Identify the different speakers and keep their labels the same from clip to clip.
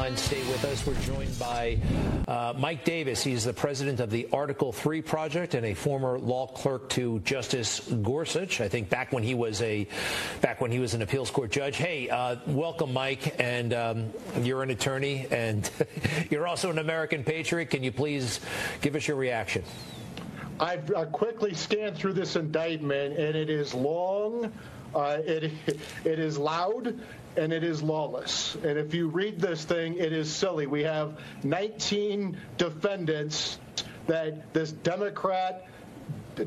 Speaker 1: Caroline. Stay with us. We're joined by uh, Mike Davis. He's the president of the Article 3 Project and a former law clerk to Justice Gorsuch. I think back when he was a back when he was an appeals court judge. Hey, uh, welcome, Mike. And um, you're an attorney and you're also an American patriot. Can you please give us your reaction?
Speaker 2: I've uh, quickly scanned through this indictment, and it is long. Uh, it it is loud and it is lawless. And if you read this thing, it is silly. We have 19 defendants that this Democrat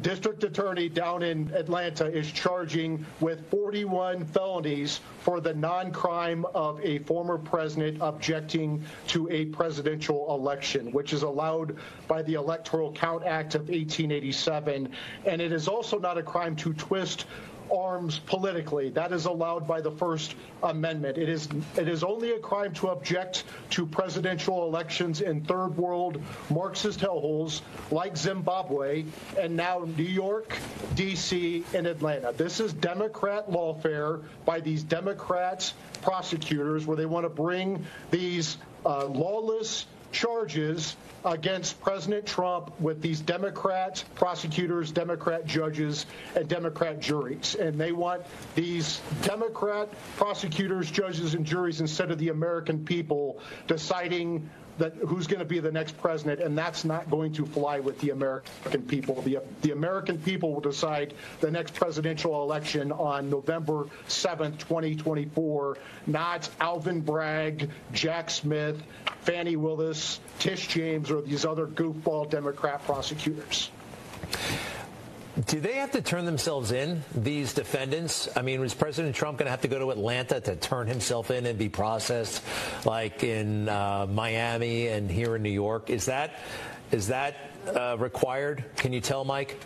Speaker 2: district attorney down in Atlanta is charging with 41 felonies for the non-crime of a former president objecting to a presidential election, which is allowed by the Electoral Count Act of 1887. And it is also not a crime to twist arms politically. That is allowed by the First Amendment. It is it is only a crime to object to presidential elections in third world Marxist hellholes like Zimbabwe and now New York, D.C., and Atlanta. This is Democrat lawfare by these Democrats prosecutors where they want to bring these uh, lawless charges against President Trump with these Democrat prosecutors, Democrat judges, and Democrat juries. And they want these Democrat prosecutors, judges, and juries instead of the American people deciding that who's going to be the next president, and that's not going to fly with the American people. The, the American people will decide the next presidential election on November 7th, 2024, not Alvin Bragg, Jack Smith, Fani Willis, Tish James, or these other goofball Democrat prosecutors.
Speaker 1: Do they have to turn themselves in, these defendants? I mean, was President Trump going to have to go to Atlanta to turn himself in and be processed like in uh, Miami and here in New York? Is that, is that uh, required? Can you tell, Mike?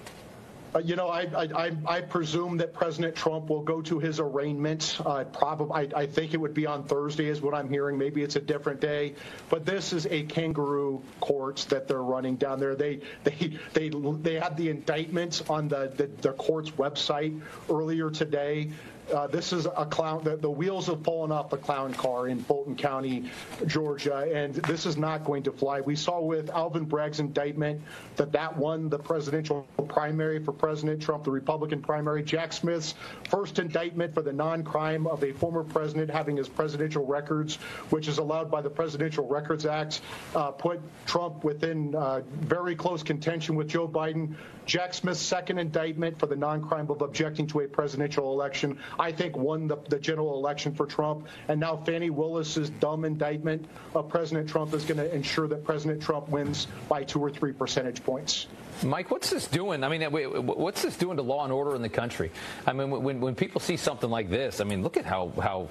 Speaker 2: Uh, you know, I, I, I, presume that President Trump will go to his arraignment. Uh, probably, I, I, think it would be on Thursday, is what I'm hearing. Maybe it's a different day. But this is a kangaroo courts that they're running down there. They they they they had the indictments on the the, the court's website earlier today. Uh, this is a clown. The, the, wheels have fallen off the clown car in Fulton County, Georgia, and this is not going to fly. We saw with Alvin Bragg's indictment that that won the presidential primary for President Trump, the Republican primary. Jack Smith's first indictment for the non-crime of a former president having his presidential records, which is allowed by the Presidential Records Act, uh, put Trump within uh, very close contention with Joe Biden. Jack Smith's second indictment for the non-crime of objecting to a presidential election, I think won the, the general election for Trump. And now Fani Willis's dumb indictment of President Trump is going to ensure that President Trump wins by two or three percentage points.
Speaker 3: Mike, what's this doing? I mean, what's this doing to law and order in the country? I mean, when, when people see something like this, I mean, look at how, how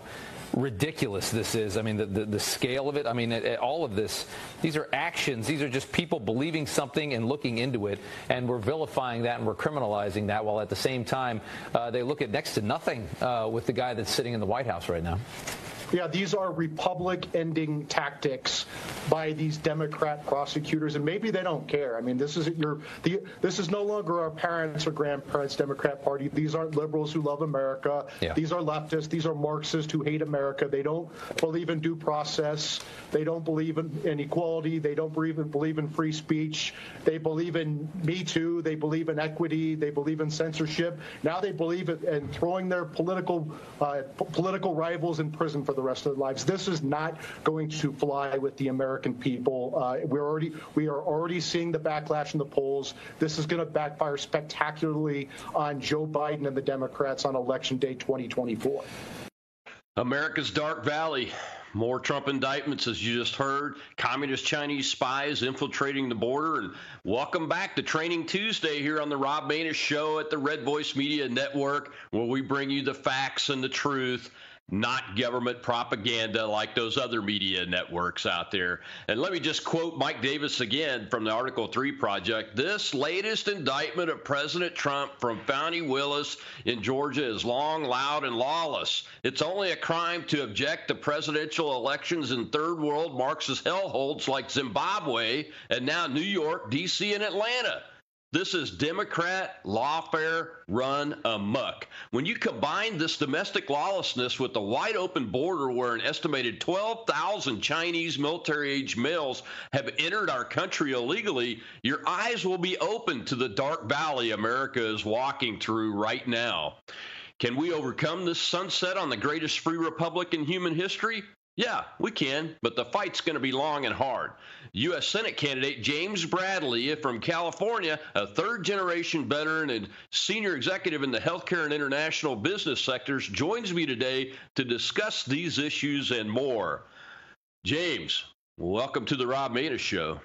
Speaker 3: ridiculous this is. I mean, the, the, the scale of it. I mean, it, it, all of this. These are actions. These are just people believing something and looking into it, and we're vilifying that and we're criminalizing that. While at the same time, uh, they look at next to nothing uh, with the guy that's sitting in the White House right now.
Speaker 2: Yeah, these are republic ending tactics by these Democrat prosecutors, and maybe they don't care. I mean, this is your the, this is no longer our parents or grandparents' Democrat Party. These aren't liberals who love America. Yeah. These are leftists. These are Marxists who hate America. They don't believe in due process. They don't believe in, in equality. They don't believe in, believe in free speech. They believe in Me Too. They believe in equity. They believe in censorship. Now they believe in throwing their political uh, p- political rivals in prison for the rest of their lives. This is not going to fly with the American people. Uh, we're already we are already seeing the backlash in the polls. This is going to backfire spectacularly on Joe Biden and the Democrats on election day 2024.
Speaker 4: America's Dark Valley. More Trump indictments, as you just heard. Communist Chinese spies infiltrating the border. And welcome back to Training Tuesday here on the Rob Maness Show at the Red Voice Media Network, where we bring you the facts and the truth not government propaganda like those other media networks out there. And let me just quote Mike Davis again from the Article 3 Project. This latest indictment of President Trump from Fani Willis in Georgia is long, loud, and lawless. It's only a crime to object to presidential elections in third world Marxist hellholes like Zimbabwe and now New York, D.C., and Atlanta. This is Democrat lawfare run amuck. When you combine this domestic lawlessness with the wide open border where an estimated 12,000 Chinese military age males have entered our country illegally, your eyes will be open to the dark valley America is walking through right now. Can we overcome this sunset on the greatest free republic in human history? Yeah, we can, but the fight's going to be long and hard. U.S. Senate candidate James Bradley from California, a third generation veteran and senior executive in the healthcare and international business sectors, joins me today to discuss these issues and more. James, welcome to the Rob Maness Show.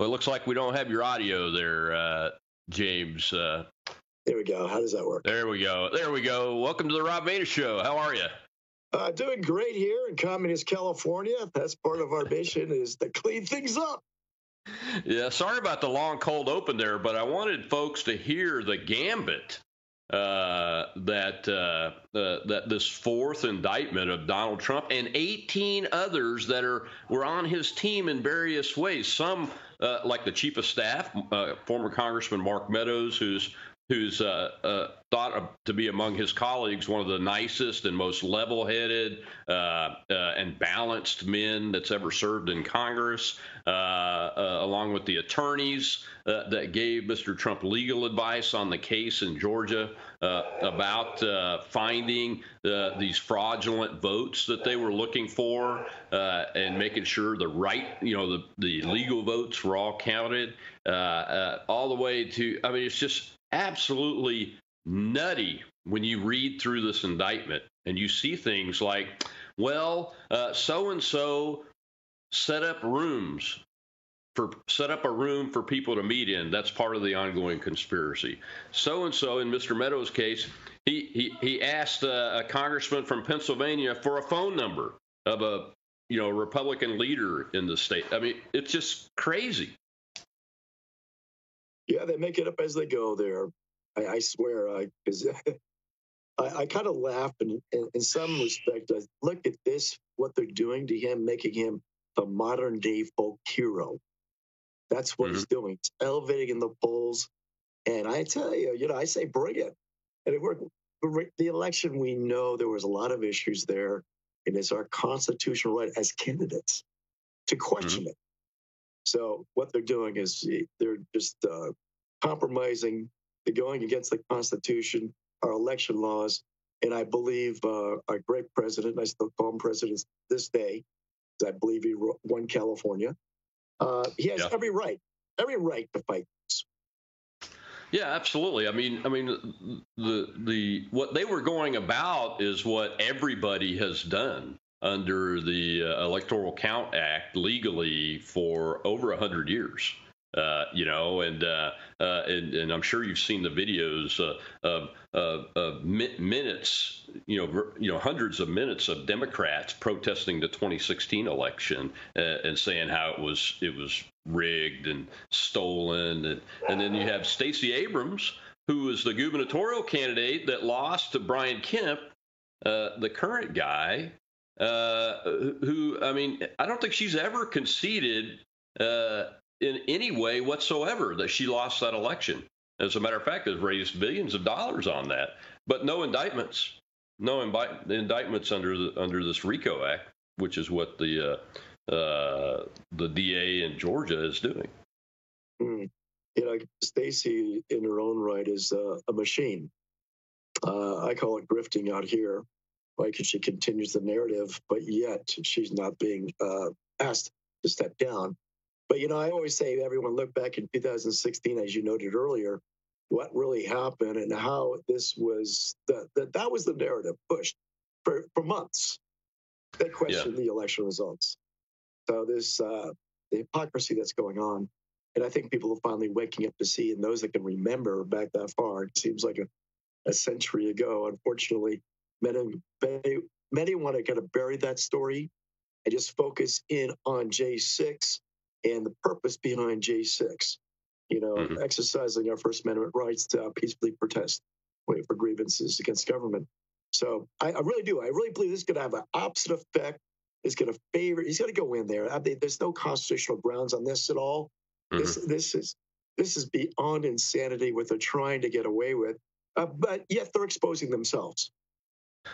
Speaker 4: Well, it looks like we don't have your audio there, uh, James. Uh,
Speaker 5: there we go. How does that work?
Speaker 4: There we go. There we go. Welcome to the Rob Maness Show. How are you?
Speaker 5: Uh, doing great here in communist California. That's part of our mission is to clean things up.
Speaker 4: Yeah, sorry about the long cold open there, but I wanted folks to hear the gambit uh, that uh, uh, that this fourth indictment of Donald Trump and 18 others that are were on his team in various ways. Some, uh, like the chief of staff, uh, former Congressman Mark Meadows, who's who's uh, uh, thought to be among his colleagues one of the nicest and most level-headed uh, uh and balanced men that's ever served in Congress, uh, uh, along with the attorneys that gave Mr. Trump legal advice on the case in Georgia about finding these fraudulent votes that they were looking for and making sure the right, you know, the, the legal votes were all counted, all the way to, I mean, it's just absolutely nutty when you read through this indictment and you see things like, well, so and so set up rooms for set up a room for people to meet in. That's part of the ongoing conspiracy. So and so, in Mr. Meadows' case, he he he asked a, a congressman from Pennsylvania for a phone number of a you know Republican leader in the state. I mean, it's just crazy.
Speaker 5: Yeah, they make it up as they go there. I, I swear, because I, I, I kind of laugh and in, in some respect, I look at this, what they're doing to him, making him the modern day folk hero. That's what mm-hmm. he's doing. It's elevating in the polls. And I tell you, you know, I say bring it. And it worked. The election, we know there was a lot of issues there. And it's our constitutional right as candidates to question mm-hmm. it. So what they're doing is they're just uh, compromising, they're going against the Constitution, our election laws, and I believe uh, our great president, I still call him president this day, I believe he won California. Uh, he has yeah. every right, every right to fight this.
Speaker 4: Yeah, absolutely. I mean, I mean, the the what they were going about is what everybody has done under the uh, Electoral Count Act legally for over a hundred years. Uh, you know, and, uh, uh, and, and I'm sure you've seen the videos uh, of, of, of mi- minutes, you know, you know, hundreds of minutes of Democrats protesting the 2016 election uh, and saying how it was it was rigged and stolen, and, and then you have Stacey Abrams, who is the gubernatorial candidate that lost to Brian Kemp, the current guy, uh, who, I mean, I don't think she's ever conceded uh, in any way whatsoever that she lost that election. As a matter of fact, has raised billions of dollars on that, but no indictments, no imbi- indictments under the, under this RICO Act, which is what the uh, uh, the DA in Georgia is doing.
Speaker 5: Mm. You know, Stacey, in her own right, is uh, a machine. Uh, I call it grifting out here Because she continues the narrative, but yet she's not being uh, asked to step down. But you know, I always say, everyone look back in 2016, as you noted earlier, what really happened and how this was the, the that was the narrative pushed for, for months. They questioned yeah. the election results. So this uh, the hypocrisy that's going on, and I think people are finally waking up to see, and those that can remember back that far, it seems like a, a century ago. Unfortunately, Many, many, many want to kind of bury that story and just focus in on J6 and the purpose behind J6. You know, mm-hmm. exercising our First Amendment rights to peacefully protest for grievances against government. So I, I, really do. I really believe this is going to have an opposite effect It's going to favor. He's going to go in there. I mean, there's no constitutional grounds on this at all. Mm-hmm. This this is this is beyond insanity what they're trying to get away with, uh, but yet they're exposing themselves.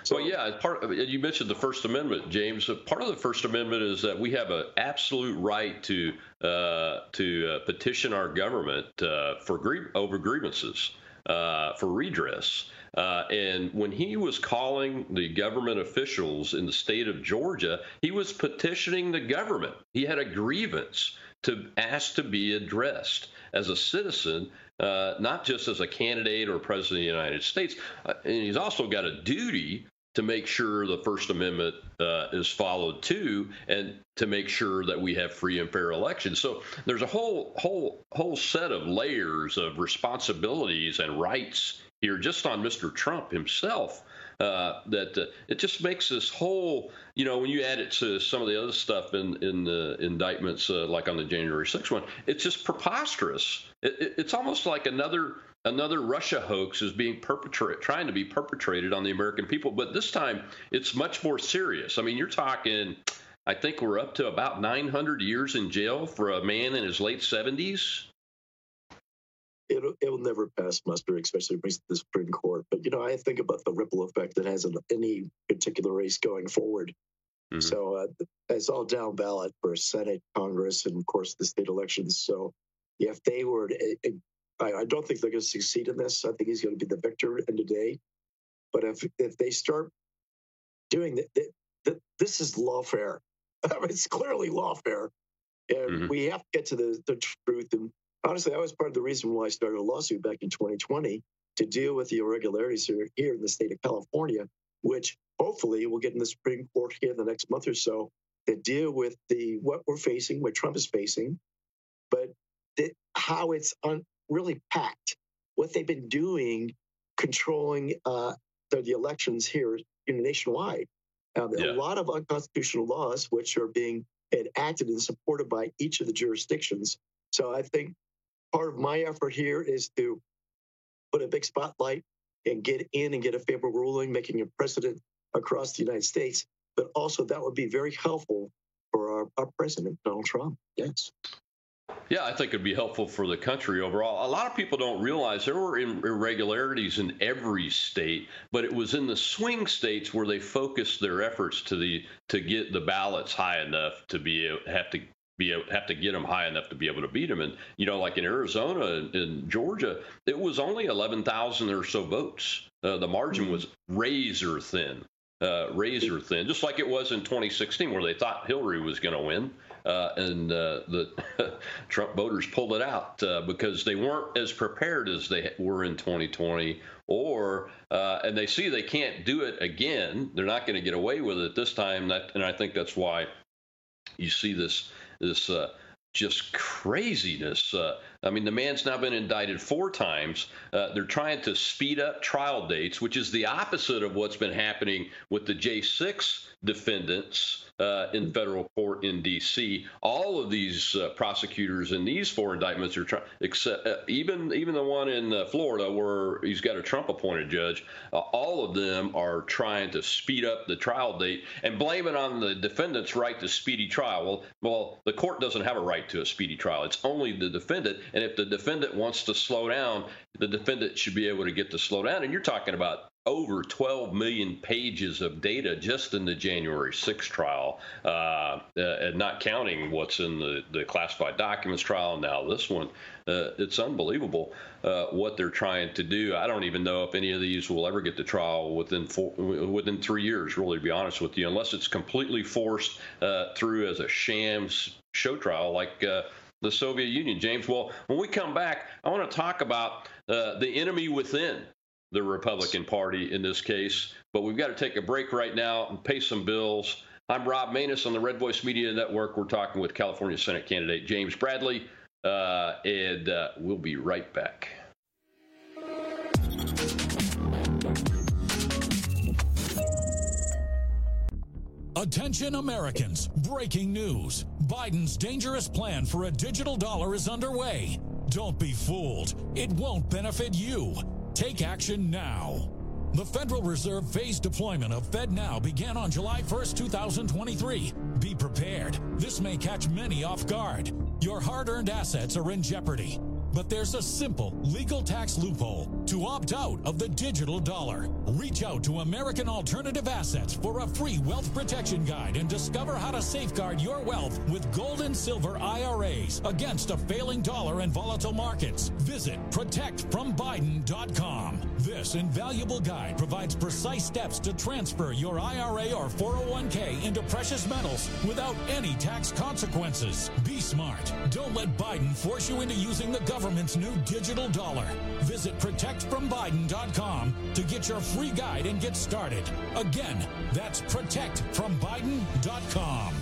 Speaker 4: So, well, yeah, part of, you mentioned the First Amendment, James. Part of the First Amendment is that we have an absolute right to uh, to uh, petition our government uh, for grie- over grievances, uh, for redress. Uh, and when he was calling the government officials in the state of Georgia, he was petitioning the government. He had a grievance to ask to be addressed as a citizen, uh, not just as a candidate or president of the United States. Uh, and he's also got a duty to make sure the First Amendment uh, is followed too, and to make sure that we have free and fair elections. So there's a whole whole whole set of layers of responsibilities and rights here, just on Mr. Trump himself. Uh, that uh, it just makes this whole, you know, when you add it to some of the other stuff in in the indictments, uh, like on the January 6th one, it's just preposterous. It, it, it's almost like another another Russia hoax is being perpetrated, trying to be perpetrated on the American people. But this time, it's much more serious. I mean, you're talking. I think we're up to about 900 years in jail for a man in his late 70s
Speaker 5: it'll, it'll never pass muster, especially if the Supreme Court. But, you know, I think about the ripple effect that has in any particular race going forward. Mm-hmm. So uh, it's all down ballot for Senate, Congress, and of course the state elections. So if they were, to, it, I, I, don't think they're going to succeed in this. I think he's going to be the victor in the day. But if if they start doing that, this is lawfare. it's clearly lawfare, and mm-hmm. we have to get to the the truth. And honestly, that was part of the reason why I started a lawsuit back in 2020 to deal with the irregularities here, here in the state of California, which hopefully we'll get in the Supreme Court here in the next month or so that deal with the what we're facing, what Trump is facing, but the, how it's un, really packed, what they've been doing, controlling uh, the, the, elections here you know, nationwide. Um, yeah. A lot of unconstitutional laws, which are being enacted and supported by each of the jurisdictions. So I think part of my effort here is to put a big spotlight and get in and get a favorable ruling, making a precedent across the United States. But also, that would be very helpful for our, our president, Donald Trump. Yes.
Speaker 4: Yeah, I think it'd be helpful for the country overall. A lot of people don't realize there were irregularities in every state, but it was in the swing states where they focused their efforts to the to get the ballots high enough to be have to be able, have to get them high enough to be able to beat them. And you know, like in Arizona and in Georgia, it was only 11,000 or so votes. Uh, the margin mm-hmm. was razor thin, uh, razor thin, just like it was in 2016, where they thought Hillary was going to win. Uh, and uh, the Trump voters pulled it out uh, because they weren't as prepared as they were in 2020, or uh, and they see they can't do it again. They're not going to get away with it this time. That, and I think that's why you see this this uh, just craziness. Uh, I mean, the man's now been indicted four times. Uh, they're trying to speed up trial dates, which is the opposite of what's been happening with the J6 defendants uh, in federal court in D.C. All of these uh, prosecutors in these four indictments are trying, except uh, even even the one in uh, Florida where he's got a Trump-appointed judge. Uh, all of them are trying to speed up the trial date and blame it on the defendant's right to speedy trial. Well, well, the court doesn't have a right to a speedy trial. It's only the defendant, and if the defendant wants to slow down, the defendant should be able to get to slow down. And you're talking about over 12 million pages of data just in the January 6th trial, uh, uh, and not counting what's in the, the classified documents trial. Now this one, uh, it's unbelievable uh, what they're trying to do. I don't even know if any of these will ever get to trial within four, within three years. Really, to be honest with you, unless it's completely forced uh, through as a sham show trial like uh, the Soviet Union, James. Well, when we come back, I want to talk about the enemy within the Republican Party in this case. But we've got to take a break right now and pay some bills. I'm Rob Maness on the Red Voice Media Network. We're talking with California Senate candidate James Bradley, uh, and uh, we'll be right back.
Speaker 6: Attention Americans, breaking news. Biden's dangerous plan for a digital dollar is underway. Don't be fooled. It won't benefit you. Take action now. The Federal Reserve phased deployment of FedNow began on July 1st, 2023. Be prepared. This may catch many off guard. Your hard earned assets are in jeopardy. But there's a simple legal tax loophole to opt out of the digital dollar. Reach out to American Alternative Assets for a free wealth protection guide and discover how to safeguard your wealth with gold and silver IRAs against a failing dollar and volatile markets. Visit protectfrombiden.com. This invaluable guide provides precise steps to transfer your IRA or 401k into precious metals without any tax consequences. Be smart. Don't let Biden force you into using the government's new digital dollar. Visit protectfrombiden.com to get your free guide and get started. Again, that's protectfrombiden.com.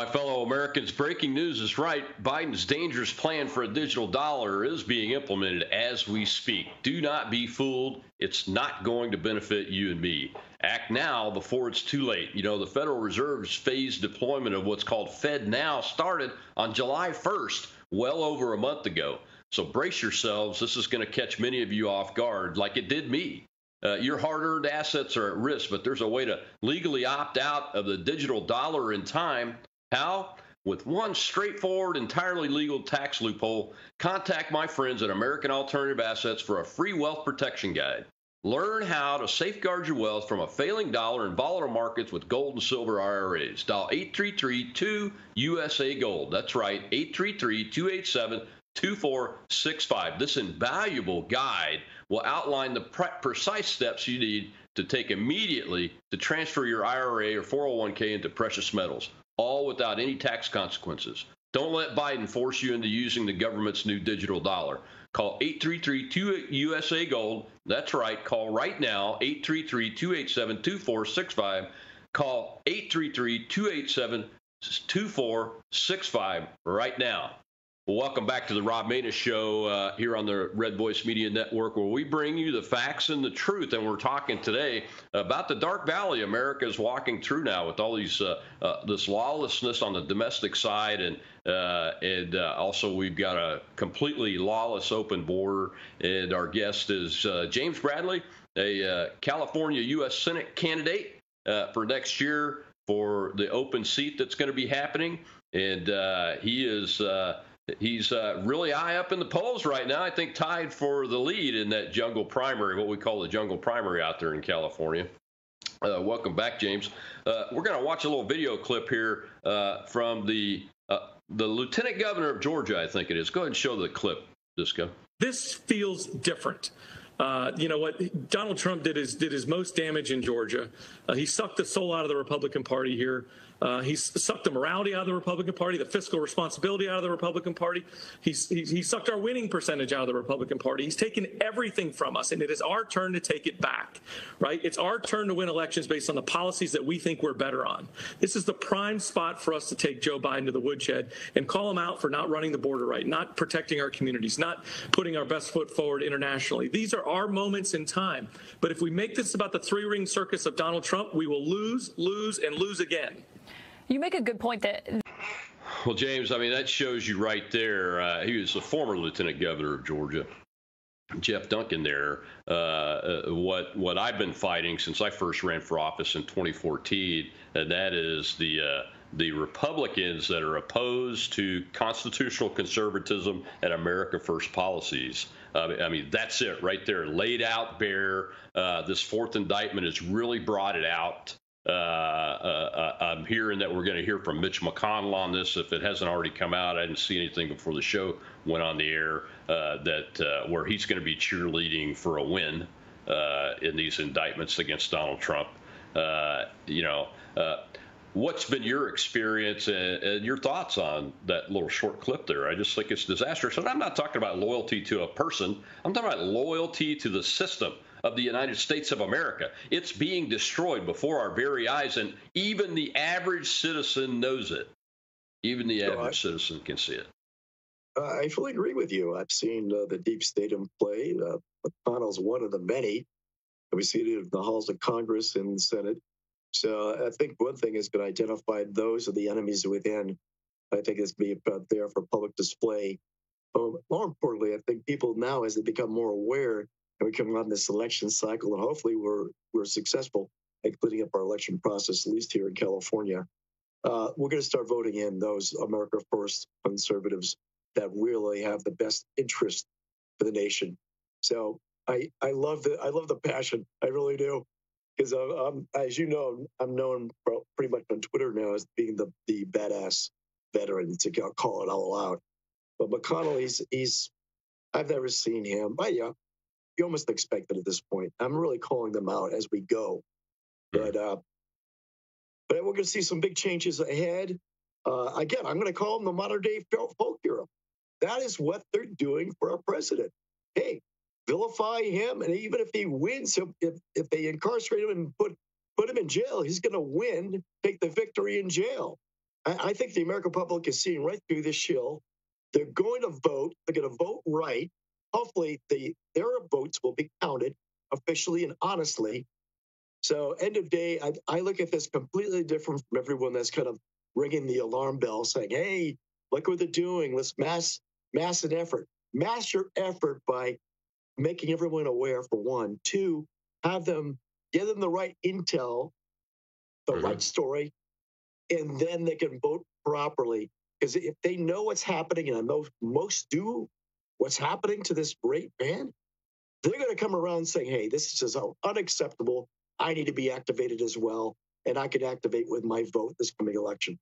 Speaker 4: my fellow Americans, breaking news is right. Biden's dangerous plan for a digital dollar is being implemented as we speak. Do not be fooled. It's not going to benefit you and me. Act now before it's too late. You know, the Federal Reserve's phased deployment of what's called FedNow started on July 1st, well over a month ago. So brace yourselves. This is going to catch many of you off guard, like it did me. Uh, your hard earned assets are at risk, but there's a way to legally opt out of the digital dollar in time. How? With one straightforward, entirely legal tax loophole, contact my friends at American Alternative Assets for a free wealth protection guide. Learn how to safeguard your wealth from a failing dollar in volatile markets with gold and silver IRAs. Dial 833 USA Gold. That's right, 833 287 2465. This invaluable guide will outline the pre- precise steps you need to take immediately to transfer your IRA or 401k into precious metals all without any tax consequences. Don't let Biden force you into using the government's new digital dollar. Call 833-USA Gold. That's right. Call right now 833-287-2465. Call 833-287-2465 right now. Well, welcome back to the Rob Maness Show uh, here on the Red Voice Media Network, where we bring you the facts and the truth. And we're talking today about the dark valley America is walking through now with all these uh, uh, this lawlessness on the domestic side, and uh, and uh, also we've got a completely lawless open border. And our guest is uh, James Bradley, a California U.S. Senate candidate for next year for the open seat that's going to be happening, and he is. He's uh, really high up in the polls right now. I think tied for the lead in that jungle primary, what we call the jungle primary out there in California. Uh, welcome back, James. Uh, we're going to watch a little video clip here uh, from the uh, the lieutenant governor of Georgia, I think it is. Go ahead and show the clip, Disco.
Speaker 7: This feels different. Uh, you know what? Donald Trump did his did his most damage in Georgia. Uh, he sucked the soul out of the Republican Party here. Uh, he's sucked the morality out of the Republican Party, the fiscal responsibility out of the Republican Party. He's, he's, he sucked our winning percentage out of the Republican Party. He's taken everything from us, and it is our turn to take it back, right? It's our turn to win elections based on the policies that we think we're better on. This is the prime spot for us to take Joe Biden to the woodshed and call him out for not running the border right, not protecting our communities, not putting our best foot forward internationally. These are our moments in time. But if we make this about the three ring circus of Donald Trump, we will lose, lose, and lose again.
Speaker 8: You make a good point that.
Speaker 4: Well, James, I mean, that shows you right there. Uh, he was a former lieutenant governor of Georgia. Jeff Duncan there, uh, uh, what what I've been fighting since I first ran for office in 2014, and that is the uh, the Republicans that are opposed to constitutional conservatism and America First policies. Uh, I mean, that's it right there, laid out bare. Uh, this fourth indictment has really brought it out. Uh, uh, uh, I'm hearing that we're going to hear from Mitch McConnell on this. If it hasn't already come out, I didn't see anything before the show went on the air that where he's going to be cheerleading for a win in these indictments against Donald Trump. you know, what's been your experience and, and, your thoughts on that little short clip there? I just think it's disastrous. And I'm not talking about loyalty to a person. I'm talking about loyalty to the system of the United States of America. It's being destroyed before our very eyes, and even the average citizen knows it. Even the average I, citizen can see it.
Speaker 5: I fully agree with you. I've seen uh, the deep state in play. Uh, McConnell's one of the many. We see it in the halls of Congress and the Senate. So I think one thing is going to identify those are the enemies within. I think it's be about there for public display. But more importantly, I think people now, as they become more aware, and we come on this election cycle, and hopefully we're we're successful at cleaning up our election process, at least here in California. Uh, we're going to start voting in those America First conservatives that really have the best interest for the nation. So I I love the I love the passion. I really do because I'm, as you know, I'm known pretty much on Twitter now as being the the badass veteran to call it all out. But McConnell, he's he's I've never seen him. But yeah, you almost expect it at this point. I'm really calling them out as we go. But uh, but we're going to see some big changes ahead. Uh, again, I'm going to call them the modern day folk hero. That is what they're doing for our president. Hey, vilify him, and even if he wins, if if they incarcerate him and put put him in jail, he's going to win, take the victory in jail. I, I think the American public is seeing right through this shill. They're going to vote. They're going to vote right. Hopefully, the their votes will be counted officially and honestly. So, end of day, I, I look at this completely different from everyone that's kind of ringing the alarm bell, saying, "Hey, look what they're doing. Let's mass mass an effort. Mass your effort by making everyone aware, for one. Two, have them give them the right intel, the mm-hmm. right story, and then they can vote properly. Because if they know what's happening, and I know most do, what's happening to this great man, they're going to come around saying, hey, this is unacceptable. I need to be activated as well. And I can activate with my vote this coming election.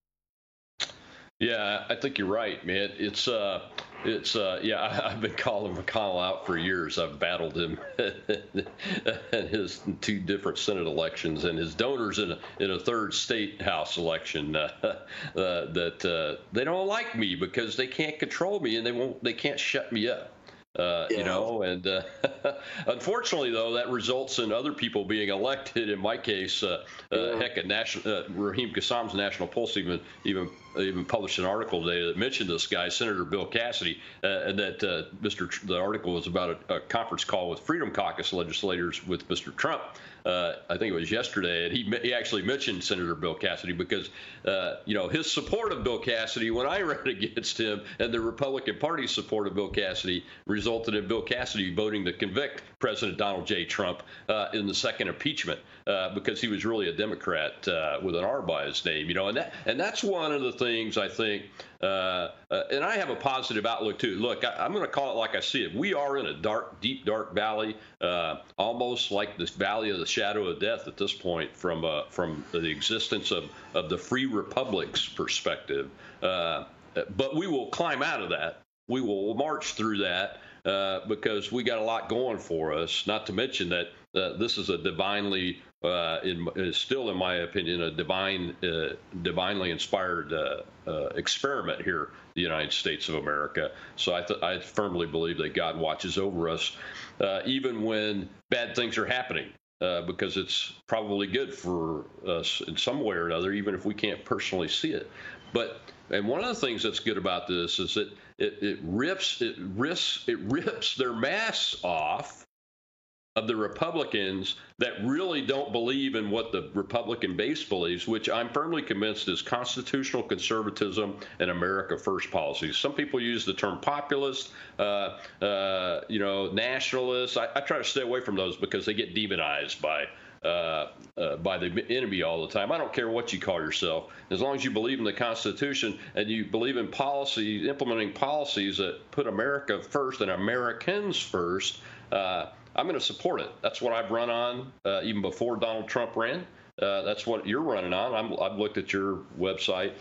Speaker 4: Yeah, I think you're right, man. It's uh, it's uh, yeah. I, have been calling McConnell out for years. I've battled him in his two different Senate elections and his donors in a, in a third state House election. Uh, uh, that uh, they don't like me because they can't control me and they won't. They can't shut me up. Uh, yeah. You know, and uh, unfortunately, though, that results in other people being elected. In my case, uh, uh yeah. heck, a national uh, Raheem Kassam's National Pulse even even even published an article today that mentioned this guy, Senator Bill Cassidy, and that Mr. Tr- the article was about a, a, conference call with Freedom Caucus legislators with Mr. Trump. I think it was yesterday, and he he actually mentioned Senator Bill Cassidy because you know his support of Bill Cassidy when I ran against him, and the Republican Party's support of Bill Cassidy resulted in Bill Cassidy voting to convict President Donald J. Trump uh, in the second impeachment uh, because he was really a Democrat uh, with an R by his name, you know, and that and that's one of the things I think. Uh, uh, and I have a positive outlook too. Look, I, am going to call it like I see it. We are in a dark, deep, dark valley, uh, almost like this valley of the shadow of death at this point, from from the existence of of the free republic's perspective. but we will climb out of that. We will march through that uh, because we got a lot going for us. Not to mention that uh, this is a divinely, uh, in, is still in my opinion, a divine, uh, divinely inspired uh, experiment here, the United States of America. So I, th- I firmly believe that God watches over us, even when bad things are happening. because it's probably good for us in some way or another, even if we can't personally see it. But and one of the things that's good about this is that it, it rips it risks it rips their masks off of the Republicans that really don't believe in what the Republican base believes, which I'm firmly convinced is constitutional conservatism and America First policies. Some people use the term populist, uh, uh, you know, nationalist. I, I, try to stay away from those because they get demonized by uh, uh, by the enemy all the time. I don't care what you call yourself, as long as you believe in the Constitution and you believe in policy, implementing policies that put America first and Americans first. Uh, I'm going to support it. That's what I've run on uh, even before Donald Trump ran. Uh, that's what you're running on. i have looked at your website,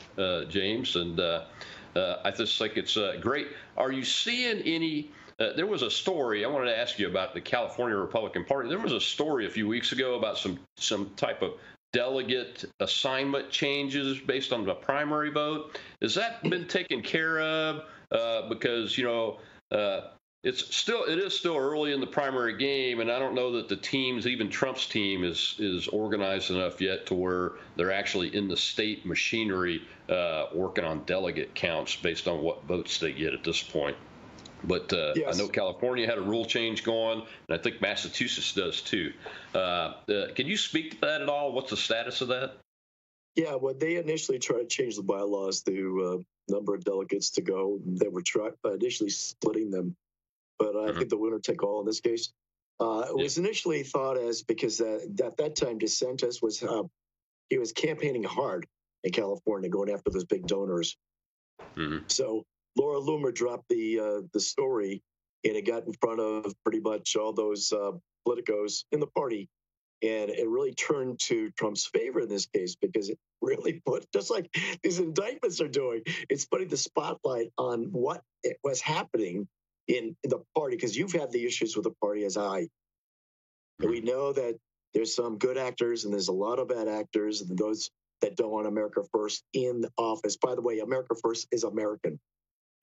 Speaker 4: James, and I just think it's great. Are you seeing any? Uh, there was a story I wanted to ask you about the California Republican Party. There was a story a few weeks ago about some some type of delegate assignment changes based on the primary vote. Has that been taken care of? Uh, because you know. It's still it is still early in the primary game, and I don't know that the teams, even Trump's team, is is organized enough yet to where they're actually in the state machinery uh, working on delegate counts based on what votes they get at this point. But uh, yes. I know California had a rule change going, and I think Massachusetts does too. Uh, uh, can you speak to that at all? What's the status of that?
Speaker 5: Yeah, well, they initially tried to change the bylaws to uh, number of delegates to go, they were try- initially splitting them but I mm-hmm. think the winner take all in this case. Uh, it yeah. was initially thought as because uh, at that time DeSantis was uh, he was campaigning hard in California, going after those big donors. Mm-hmm. So Laura Loomer dropped the uh, the story, and it got in front of pretty much all those uh, politicos in the party, and it really turned to Trump's favor in this case because it really put just like these indictments are doing, it's putting the spotlight on what was happening in, the party because you've had the issues with the party as I. And we know that there's some good actors and there's a lot of bad actors and those that don't want America first in office. By the way, America first is American,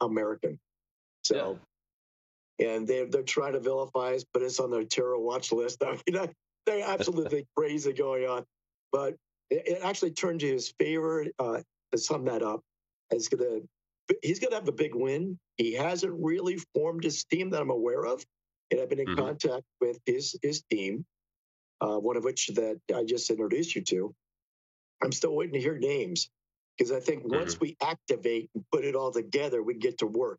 Speaker 5: American. So, yeah. and they're they're trying to vilify us, put us on their terror watch list. I mean, they're absolutely crazy going on. But it, it, actually turned to his favor uh, to sum that up. Going to he's going to have a big win. He hasn't really formed his team that I'm aware of, and I've been in mm-hmm. contact with his his team, uh, one of which that I just introduced you to. I'm still waiting to hear names because I think mm-hmm. once we activate and put it all together, we get to work.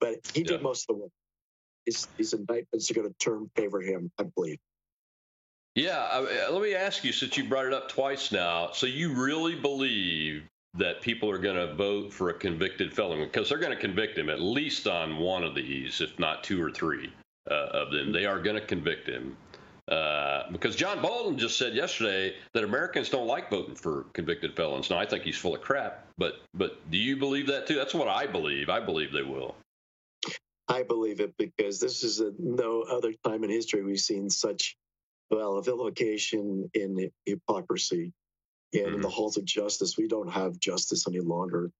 Speaker 5: But he yeah. did most of the work. His, his indictments are going to turn favor him, I believe.
Speaker 4: Yeah, I, let me ask you since you brought it up twice now. So you really believe that people are going to vote for a convicted felon because they're going to convict him at least on one of these, if not two or three uh, of them. They are going to convict him. Uh, because John Bolton just said yesterday that Americans don't like voting for convicted felons. Now I think he's full of crap, but but do you believe that too? That's what I believe. I believe they will.
Speaker 5: I believe it because this is a, no other time in history we've seen such well vilification in hypocrisy and mm-hmm. in the halls of justice, we don't have justice any longer.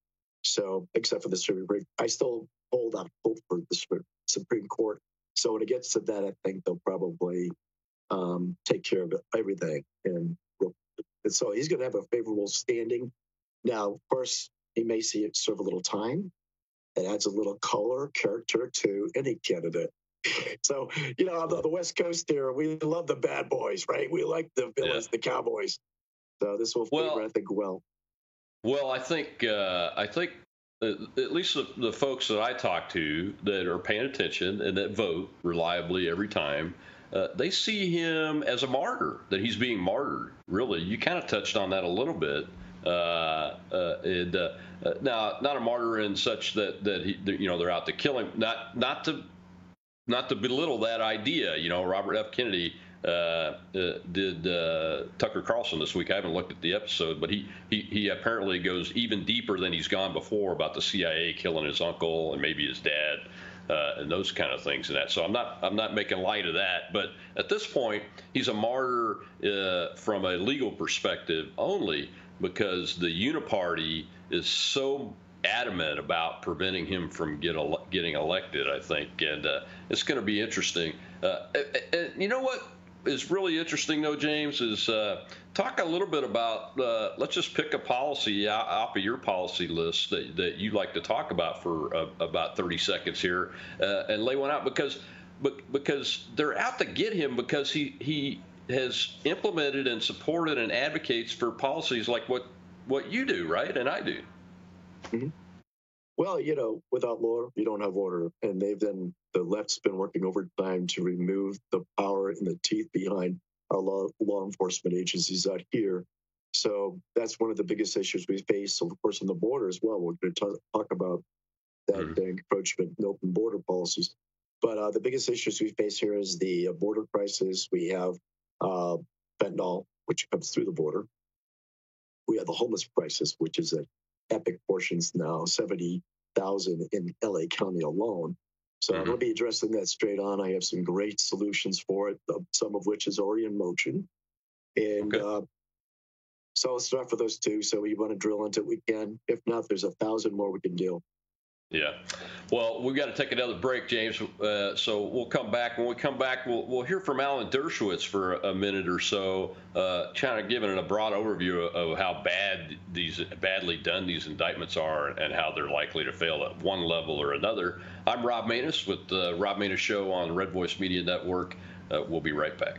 Speaker 5: So, except for the Supreme Court, I still hold out hope for the Supreme Court. So, when it gets to that, I think they'll probably um, take care of everything. And, and so he's going to have a favorable standing. Now, of course, he may see it serve a little time. It adds a little color, character to any candidate. So, you know, on the, West Coast here, we love the bad boys, right? We like the villains, yeah. the cowboys. So this will favor, well, I think, well.
Speaker 4: Well, I think uh, I think uh, at least the, the, folks that I talk to that are paying attention and that vote reliably every time, uh, they see him as a martyr. That he's being martyred. Really, you kind of touched on that a little bit. Uh, uh, and uh, now, not a martyr in such that that he, you know, they're out to kill him. Not not to not to belittle that idea. You know, Robert F. Kennedy uh, uh, did uh, Tucker Carlson this week. I haven't looked at the episode, but he, he he apparently goes even deeper than he's gone before about the CIA killing his uncle and maybe his dad. Uh, and those kind of things and that. So I'm not I'm not making light of that, but at this point he's a martyr uh, from a legal perspective only because the Uniparty is so adamant about preventing him from get ele- getting elected. I think, and uh, it's going to be interesting. you know what? Is really interesting, though, James, is uh, talk a little bit about. Uh, let's just pick a policy off of your policy list that, that you like to talk about for uh, about 30 seconds here, uh, and lay one out because, because they're out to get him because he he has implemented and supported and advocates for policies like what what you do, right, and I do.
Speaker 5: Mm-hmm. Well, you know, without law, you don't have order. And they've then, the left's been working overtime to remove the power and the teeth behind our law, law enforcement agencies out here. So that's one of the biggest issues we face, of course, on the border as well. We're going to talk about that mm-hmm. encroachment and open border policies. But uh, the biggest issues we face here is the uh, border crisis. We have uh, fentanyl, which comes through the border. We have the homeless crisis, which is a epic portions now, 70,000 in LA County alone. So mm-hmm. I'm going to be addressing that straight on. I have some great solutions for it, some of which is already in motion. And okay. uh, so I'll start for those two. So we want to drill into it, we can. If not, there's a thousand more we can do.
Speaker 4: Yeah. Well, we've got to take another break, James. Uh, so we'll come back. When we come back, we'll, we'll hear from Alan Dershowitz for a minute or so, uh, kind of giving a broad overview of, how bad these badly done these indictments are and how they're likely to fail at one level or another. I'm Rob Maness with the Rob Maness Show on Red Voice Media Network. Uh, we'll be right back.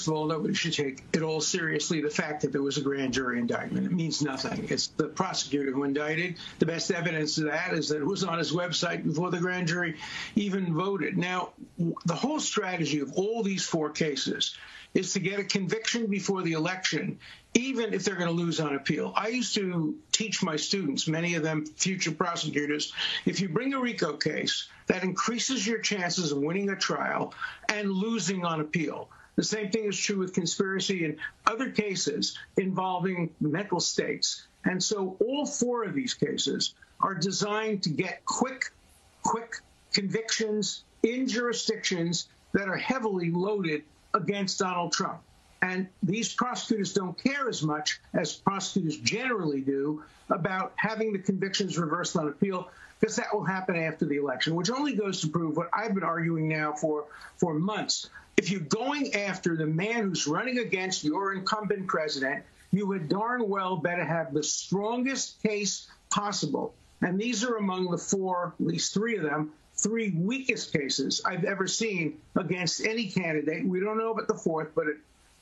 Speaker 9: First of all, nobody should take it all seriously. The fact that there was a grand jury indictment, it means nothing. It's the prosecutor who indicted. The best evidence of that is that it was on his website before the grand jury even voted. Now, the whole strategy of all these four cases is to get a conviction before the election, even if they're going to lose on appeal. I used to teach my students, many of them future prosecutors, if you bring a RICO case, that increases your chances of winning a trial and losing on appeal. The same thing is true with conspiracy and other cases involving mental states. And so all four of these cases are designed to get quick, quick convictions in jurisdictions that are heavily loaded against Donald Trump. And these prosecutors don't care as much as prosecutors generally do about having the convictions reversed on appeal because that will happen after the election, which only goes to prove what I've been arguing now for, for months if you're going after the man who's running against your incumbent president, you would darn well better have the strongest case possible. And these are among the four, at least three of them, three weakest cases I've ever seen against any candidate. We don't know about the fourth, but it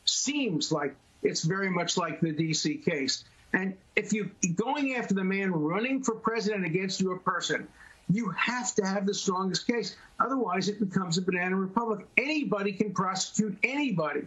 Speaker 9: seems like it's very much like the D.C. case. And if you're going after the man running for president against your person, you have to have the strongest case. Otherwise, it becomes a banana republic. Anybody can prosecute anybody.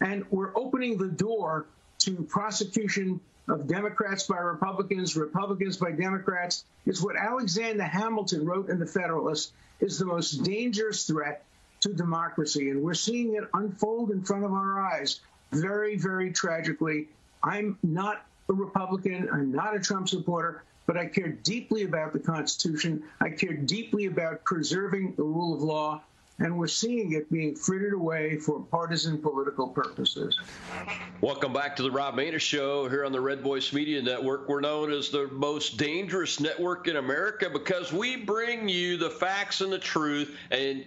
Speaker 9: And we're opening the door to prosecution of Democrats by Republicans, Republicans by Democrats. Is what Alexander Hamilton wrote in The Federalist is the most dangerous threat to democracy. And we're seeing it unfold in front of our eyes very, very tragically. I'm not a Republican. I'm not a Trump supporter but I care deeply about the Constitution. I care deeply about preserving the rule of law, and we're seeing it being frittered away for partisan political purposes.
Speaker 4: Welcome back to the Rob Maness Show here on the Red Voice Media Network. We're known as the most dangerous network in America because we bring you the facts and the truth, and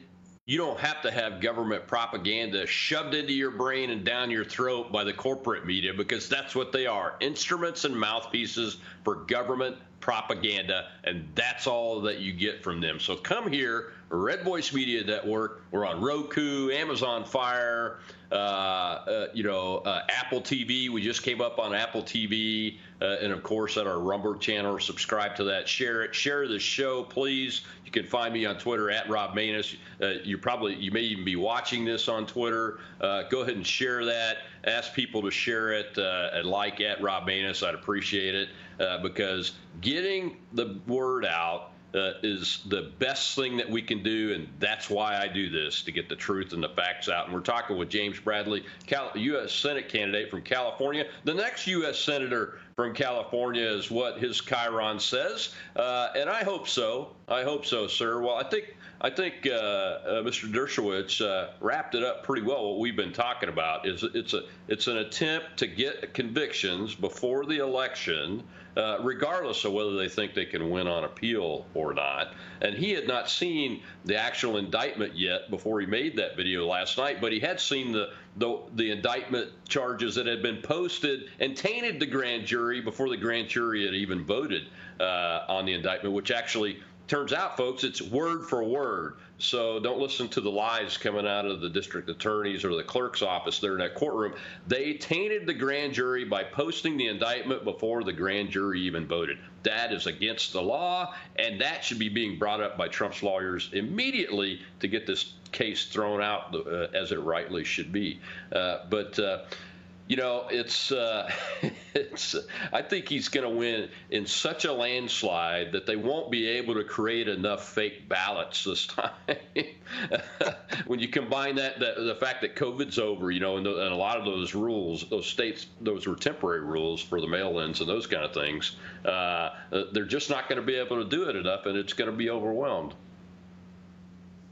Speaker 4: you don't have to have government propaganda shoved into your brain and down your throat by the corporate media because that's what they are instruments and mouthpieces for government propaganda, and that's all that you get from them. So come here Red Voice Media Network. We're on Roku, Amazon Fire, uh, uh, you know, uh, Apple TV. We just came up on Apple TV, uh, and of course at our Rumble channel. Subscribe to that. Share it. Share the show, please. You can find me on Twitter at Rob Maness. Uh, you probably you may even be watching this on Twitter. Uh, go ahead and share that. Ask people to share it and like at Rob Maness. I'd appreciate it because getting the word out uh, is the best thing that we can do, and that's why I do this to get the truth and the facts out. And we're talking with James Bradley, Cal- U.S. Senate candidate from California. The next U.S. senator from California is what his Chiron says, uh, and I hope so. I hope so, sir. Well, I think I think uh, uh, Mr. Dershowitz uh, wrapped it up pretty well. What we've been talking about is it's a it's an attempt to get convictions before the election uh, regardless of whether they think they can win on appeal or not. And he had not seen the actual indictment yet before he made that video last night, but he had seen the the, the indictment charges that had been posted and tainted the grand jury before the grand jury had even voted uh, on the indictment, which actually turns out, folks, it's word for word. So don't listen to the lies coming out of the district attorneys or the clerk's office there in that courtroom. They tainted the grand jury by posting the indictment before the grand jury even voted. That is against the law, and that should be being brought up by Trump's lawyers immediately to get this case thrown out uh, as it rightly should be. Uh, but uh, you know, it's uh, it's. I think he's going to win in such a landslide that they won't be able to create enough fake ballots this time. when you combine that, that, the fact that COVID's over, you know, and, the, and, a lot of those rules, those states, those were temporary rules for the mail-ins and those kind of things. Uh, they're just not going to be able to do it enough, and it's going to be overwhelmed.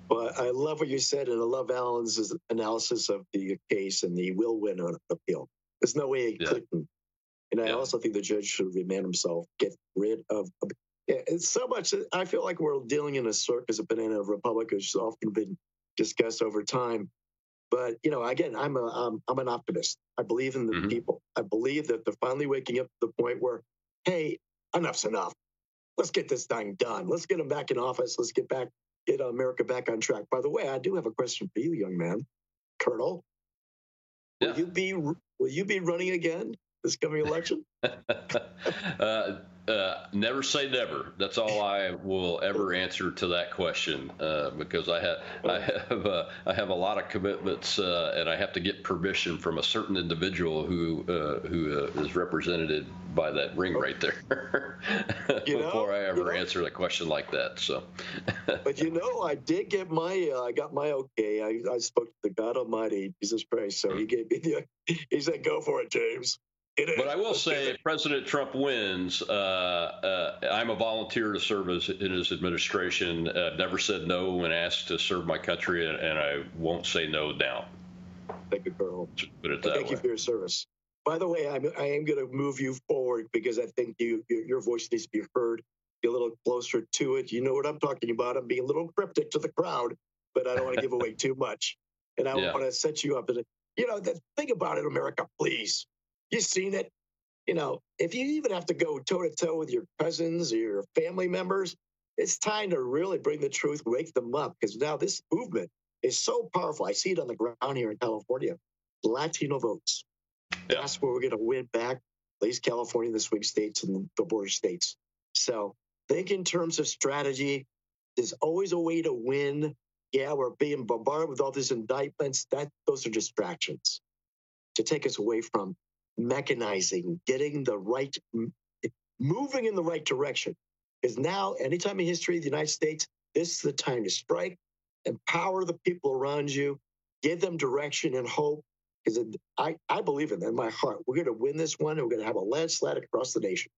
Speaker 5: Well, I love what you said, and I love Alan's analysis of the case, and the will win on appeal. There's no way he yeah. couldn't. And I yeah. also think the judge should remand himself, get rid of. Yeah, it's so much. I feel like we're dealing in a circus of banana republic, which has often been discussed over time. But you know, again, I'm a I'm, I'm an optimist. I believe in the mm-hmm. people. I believe that they're finally waking up to the point where, hey, enough's enough. Let's get this thing done. Let's get them back in office. Let's get back get America back on track. By the way, I do have a question for you, young man, Colonel. Yeah. Will you be will you be running again this coming election?
Speaker 4: uh, uh, never say never. That's all I will ever answer to that question uh, because I have I have uh, I have a lot of commitments uh, and I have to get permission from a certain individual who uh, who uh, is represented by that ring right there before I ever you know, answer a question like that. So,
Speaker 5: but you know, I did get my I got my okay. I, I spoke to the God Almighty Jesus Christ, so He gave me the he said, "Go for it, James."
Speaker 4: But I will say, if President Trump wins, uh, uh, I'm a volunteer to serve as, in his administration. Uh, I've never said no when asked to serve my country, and, and I won't say no now.
Speaker 5: Thank you, Colonel. Thank way. you for your service. By the way, I'm, I am going to move you forward because I think you your, your voice needs to be heard. Be a little closer to it. You know what I'm talking about. I'm being a little cryptic to the crowd, but I don't want to give away too much. And I yeah. want to set you up. You know, think about it, America, please You've seen it. You know, if you even have to go toe to toe with your cousins or your family members, it's time to really bring the truth, wake them up, because now this movement is so powerful. I see it on the ground here in California. Latino votes. Yeah. That's where we're going to win back, at least California, the swing states, and the border states. So think in terms of strategy. There's always a way to win. Yeah, we're being bombarded with all these indictments. That those are distractions to take us away from mechanizing, getting the right, moving in the right direction. Because now, anytime in history the United States, this is the time to strike, empower the people around you, give them direction and hope. Because I, I believe in, that in my heart, we're going to win this one and we're going to have a landslide across the nation.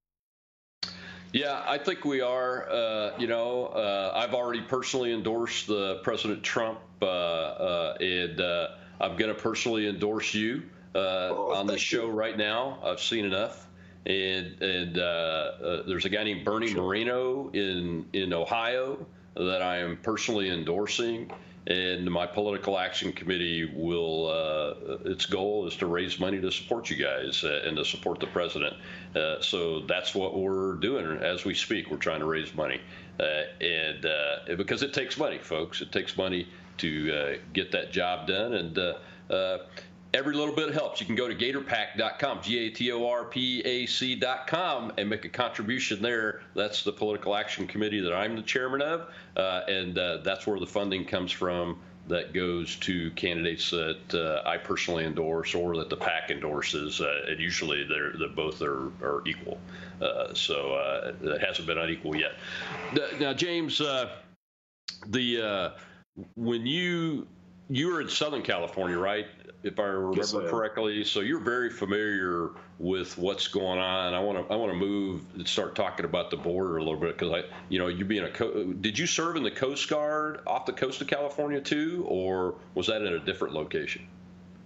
Speaker 4: Yeah, I think we are. Uh, you know, uh, I've already personally endorsed the President Trump, uh, uh and uh, I'm going to personally endorse you uh, oh, on the show you. right now. I've seen enough. And, and uh, uh, there's a guy named Bernie sure. Moreno in, in Ohio that I am personally endorsing. And my political action committee will, uh, its goal is to raise money to support you guys uh, and to support the president. Uh, so that's what we're doing as we speak. We're trying to raise money. Uh, and uh, because it takes money, folks, it takes money to uh, get that job done. And uh, every little bit helps. You can go to gatorpack.com, G A T O R P A C.com, and make a contribution there. That's the political action committee that I'm the chairman of, uh, and uh, that's where the funding comes from. That goes to candidates that uh, I personally endorse or that the PAC endorses, uh, and usually they're, they're both are, are equal. Uh, so uh, it hasn't been unequal yet. Now, James, the when you you were in Southern California, right? If I remember yes, correctly. So you're very familiar with what's going on. I want to I want to move and start talking about the border a little bit because I, you know, you being a co- did you serve in the Coast Guard off the coast of California too, or was that in a different location?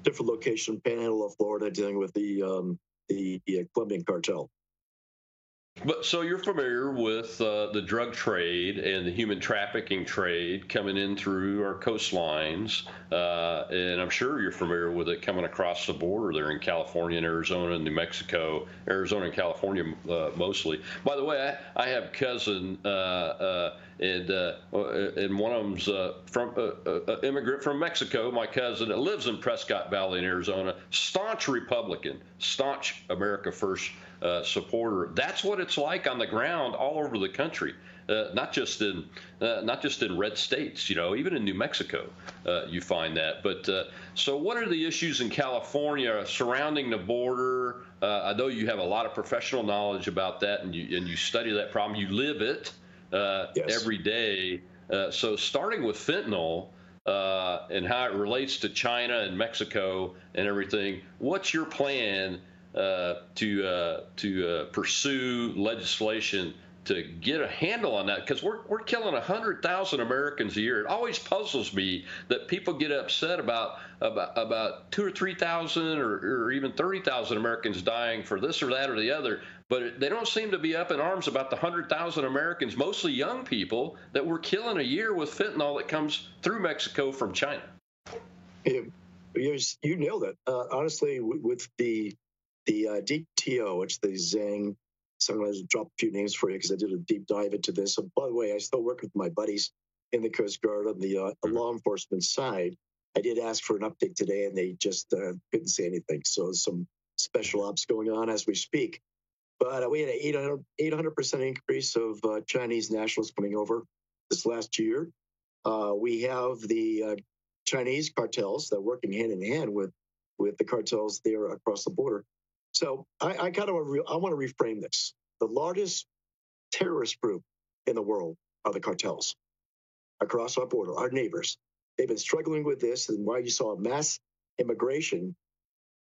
Speaker 5: Different location, Panhandle of Florida, dealing with the um, the, the Colombian cartel.
Speaker 4: But so you're familiar with uh, the drug trade and the human trafficking trade coming in through our coastlines, uh, and I'm sure you're familiar with it coming across the border there in California and Arizona and New Mexico, Arizona and California uh, mostly. By the way, I, I have cousin uh, uh, and uh, and one of them's from immigrant from Mexico. My cousin that lives in Prescott Valley in Arizona, staunch Republican, staunch America First uh, supporter. That's what it's like on the ground all over the country. Uh, not just in uh, not just in red states, you know, even in New Mexico, uh, you find that. But uh, so, what are the issues in California surrounding the border? Uh, I know you have a lot of professional knowledge about that, and you and you study that problem. You live it yes. every day. so, starting with fentanyl. and how it relates to China and Mexico and everything. What's your plan to uh, to uh, pursue legislation to get a handle on that because we're, we're killing 100,000 Americans a year. It always puzzles me that people get upset about about, about two or 3,000 or, or even 30,000 Americans dying for this or that or the other, but they don't seem to be up in arms about the 100,000 Americans, mostly young people, that we're killing a year with fentanyl that comes through Mexico from China.
Speaker 5: you, you nailed it. Uh, honestly, with the the uh, DTO, which the Zhang, so I'm going to drop a few names for you because I did a deep dive into this. And by the way, I still work with my buddies in the Coast Guard on the, uh, mm-hmm. law enforcement side. I did ask for an update today, and they just uh, couldn't say anything. So some special ops going on as we speak. But uh, we had an 800 percent increase of uh, Chinese nationals coming over this last year. Uh, we have the uh, Chinese cartels that are working hand in hand with with the cartels there across the border. So I, I kind of I want to reframe this. The largest terrorist group in the world are the cartels across our border, our neighbors. They've been struggling with this, and why you saw mass immigration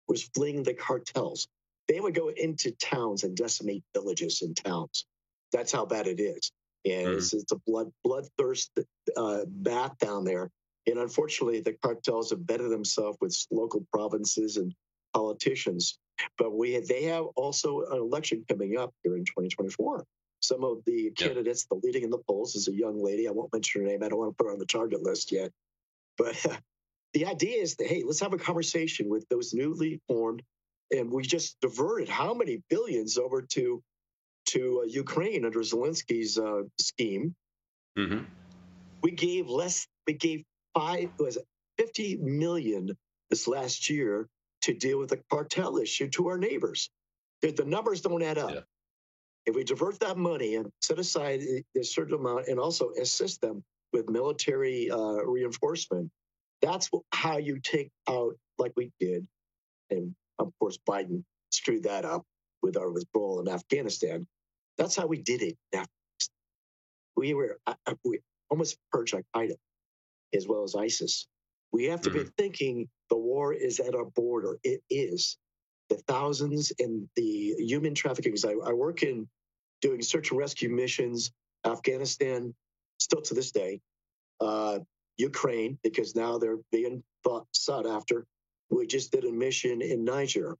Speaker 5: was fleeing the cartels. They would go into towns and decimate villages and towns. That's how bad it is. And mm. it's, it's, a blood bloodthirst uh, bath down there. And unfortunately, the cartels have betted themselves with local provinces and politicians but we they have also an election coming up here in 2024. Some of the candidates, the leading in the polls is a young lady. I won't mention her name. I don't want to put her on the target list yet. But uh, the idea is that hey, let's have a conversation with those newly formed, and we just diverted how many billions over to to uh, Ukraine under Zelensky's uh, scheme. Mm-hmm. We gave less. We gave five was it 50 million this last year to deal with the cartel issue to our neighbors. The, the numbers don't add up. Yeah. If we divert that money and set aside a certain amount and also assist them with military uh, reinforcement, that's how you take out, like we did. And of course, Biden screwed that up with our withdrawal in Afghanistan. That's how we did it. Now we were we almost purged Al Qaeda as well as ISIS. We have to mm-hmm. be thinking the war is at our border. It is. The thousands in the human trafficking. I, I work in doing search and rescue missions, Afghanistan, still to this day, uh, Ukraine, because now they're being thought, sought after. We just did a mission in Niger.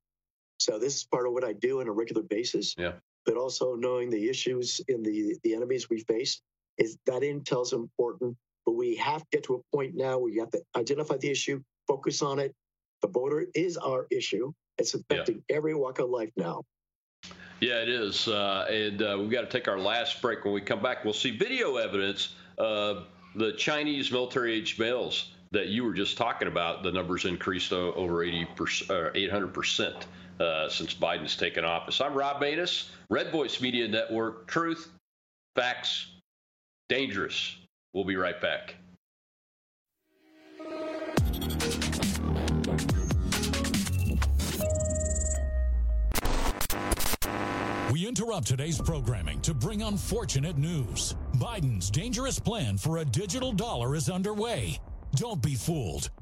Speaker 5: So this is part of what I do on a regular basis.
Speaker 4: Yeah.
Speaker 5: But also knowing the issues in the, the enemies we face is that intel is important. But we have to get to a point now where you have to identify the issue, focus on it. The border is our issue. It's affecting yeah. every walk of life now.
Speaker 4: Yeah, it is. Uh, and uh, we've got to take our last break. When we come back, we'll see video evidence of the Chinese military age males that you were just talking about. The numbers increased over 80 800 percent uh, since Biden's taken office. I'm Rob Maness, Red Voice Media Network. Truth, facts, dangerous. We'll be right back.
Speaker 6: We interrupt today's programming to bring unfortunate news. Biden's dangerous plan for a digital dollar is underway. Don't be fooled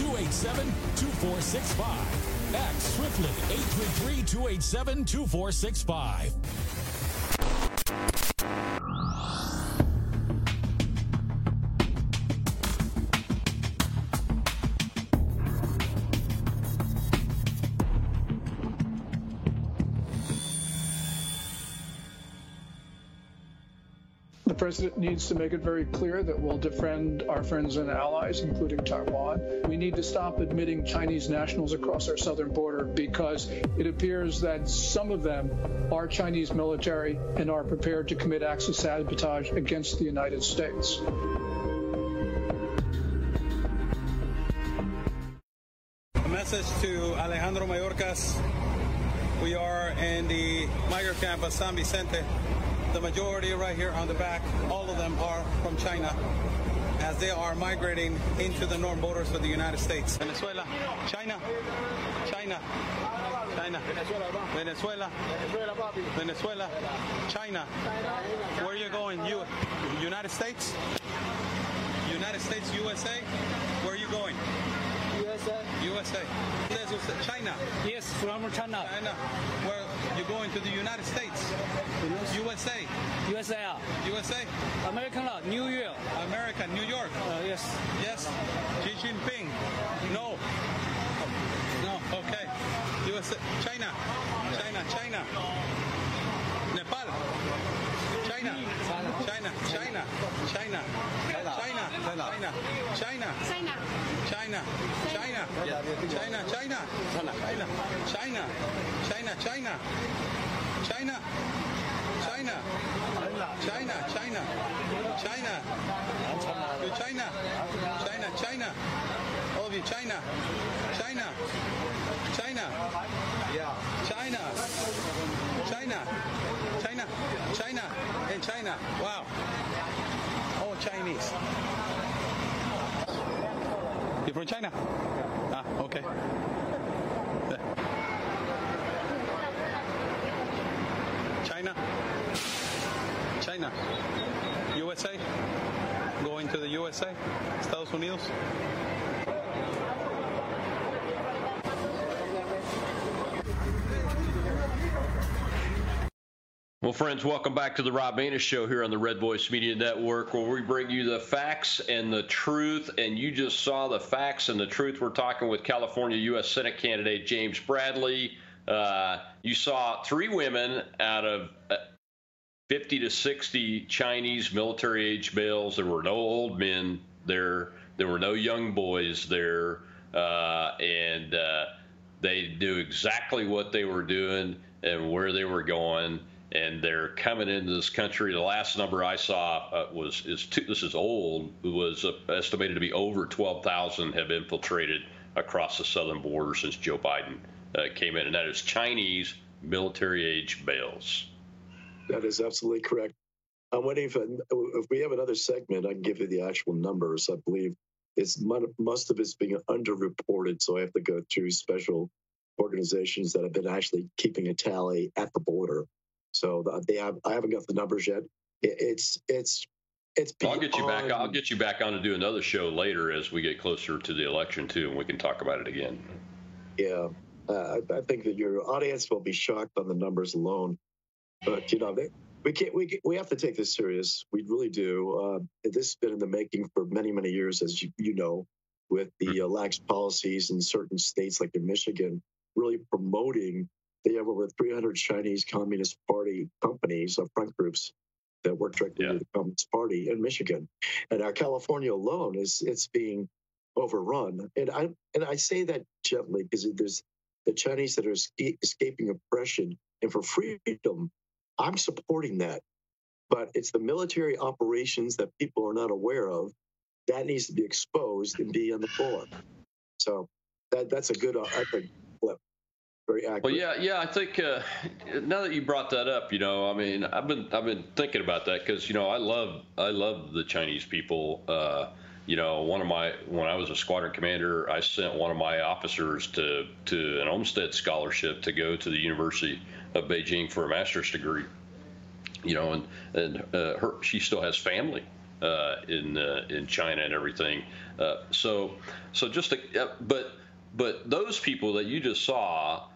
Speaker 6: 287-2465. X swiftly, 833-287-2465.
Speaker 10: President needs to make it very clear that we'll defend our friends and allies, including Taiwan. We need to stop admitting Chinese nationals across our southern border because it appears that some of them are Chinese military and are prepared to commit acts of sabotage against the United States.
Speaker 11: A message to Alejandro Mayorkas. We are in the migrant camp of San Vicente the majority right here on the back, all of them are from China as they are migrating into the northern borders of the United States. Venezuela, China, China, China, Venezuela, Venezuela, China. Where are you going? You, United States? United States, USA? Where are you going? USA. USA. China.
Speaker 12: Yes, from China.
Speaker 11: China. Where you going to the United States? USA.
Speaker 12: USA.
Speaker 11: USA.
Speaker 12: American law, New York.
Speaker 11: America, New York.
Speaker 12: Uh, yes.
Speaker 11: Yes. Xi Jinping. No. No. Okay. USA. China. China. China. Nepal. China. China. China. China. China. China. China. China. Wow. All Chinese. You from China? Ah, okay. China? China. USA? Going to the USA? Estados Unidos?
Speaker 4: Well, friends, welcome back to the Rob Maness Show here on the Red Voice Media Network, where we bring you the facts and the truth. And you just saw the facts and the truth. We're talking with California U.S. Senate candidate James Bradley. Uh, you saw three women out of uh, 50 to 60 Chinese military age males. There were no old men there. There were no young boys there. Uh, and uh, they knew exactly what they were doing and where they were going and they're coming into this country. The last number I saw uh, was is two, this is old was uh, estimated to be over 12,000 have infiltrated across the southern border since Joe Biden uh, came in, and that is Chinese military age males.
Speaker 5: That is absolutely correct. I'm waiting for if we have another segment, I can give you the actual numbers. I believe it's most of it's being underreported, so I have to go through special organizations that have been actually keeping a tally at the border. So they have, I haven't got the numbers yet. It's it's it's.
Speaker 4: I'll get you back. I'll get you back on to do another show later as we get closer to the election too, and we can talk about it again.
Speaker 5: Yeah, uh, I, I think that your audience will be shocked on the numbers alone. But you know, they, we can't. We we have to take this serious. We really do. Uh, this has been in the making for many many years, as you, you know, with the uh, lax policies in certain states like in Michigan, really promoting. They have over 300 Chinese Communist Party companies or front groups that work directly yeah. with the Communist Party in Michigan, and our California alone is it's being overrun. And I and I say that gently because there's the Chinese that are escaping oppression and for freedom I'm supporting that. But it's the military operations that people are not aware of that needs to be exposed and be on the floor. So that that's a good, I think. Very accurate.
Speaker 4: Well, yeah, yeah. I think uh, now that you brought that up, you know, I mean, I've been I've been thinking about that because you know I love I love the Chinese people. Uh, you know, one of my when I was a squadron commander, I sent one of my officers to to an Olmsted scholarship to go to the University of Beijing for a master's degree. You know, and and uh, her she still has family uh, in uh, in China and everything. Uh, so so just to, but but those people that you just saw, uh,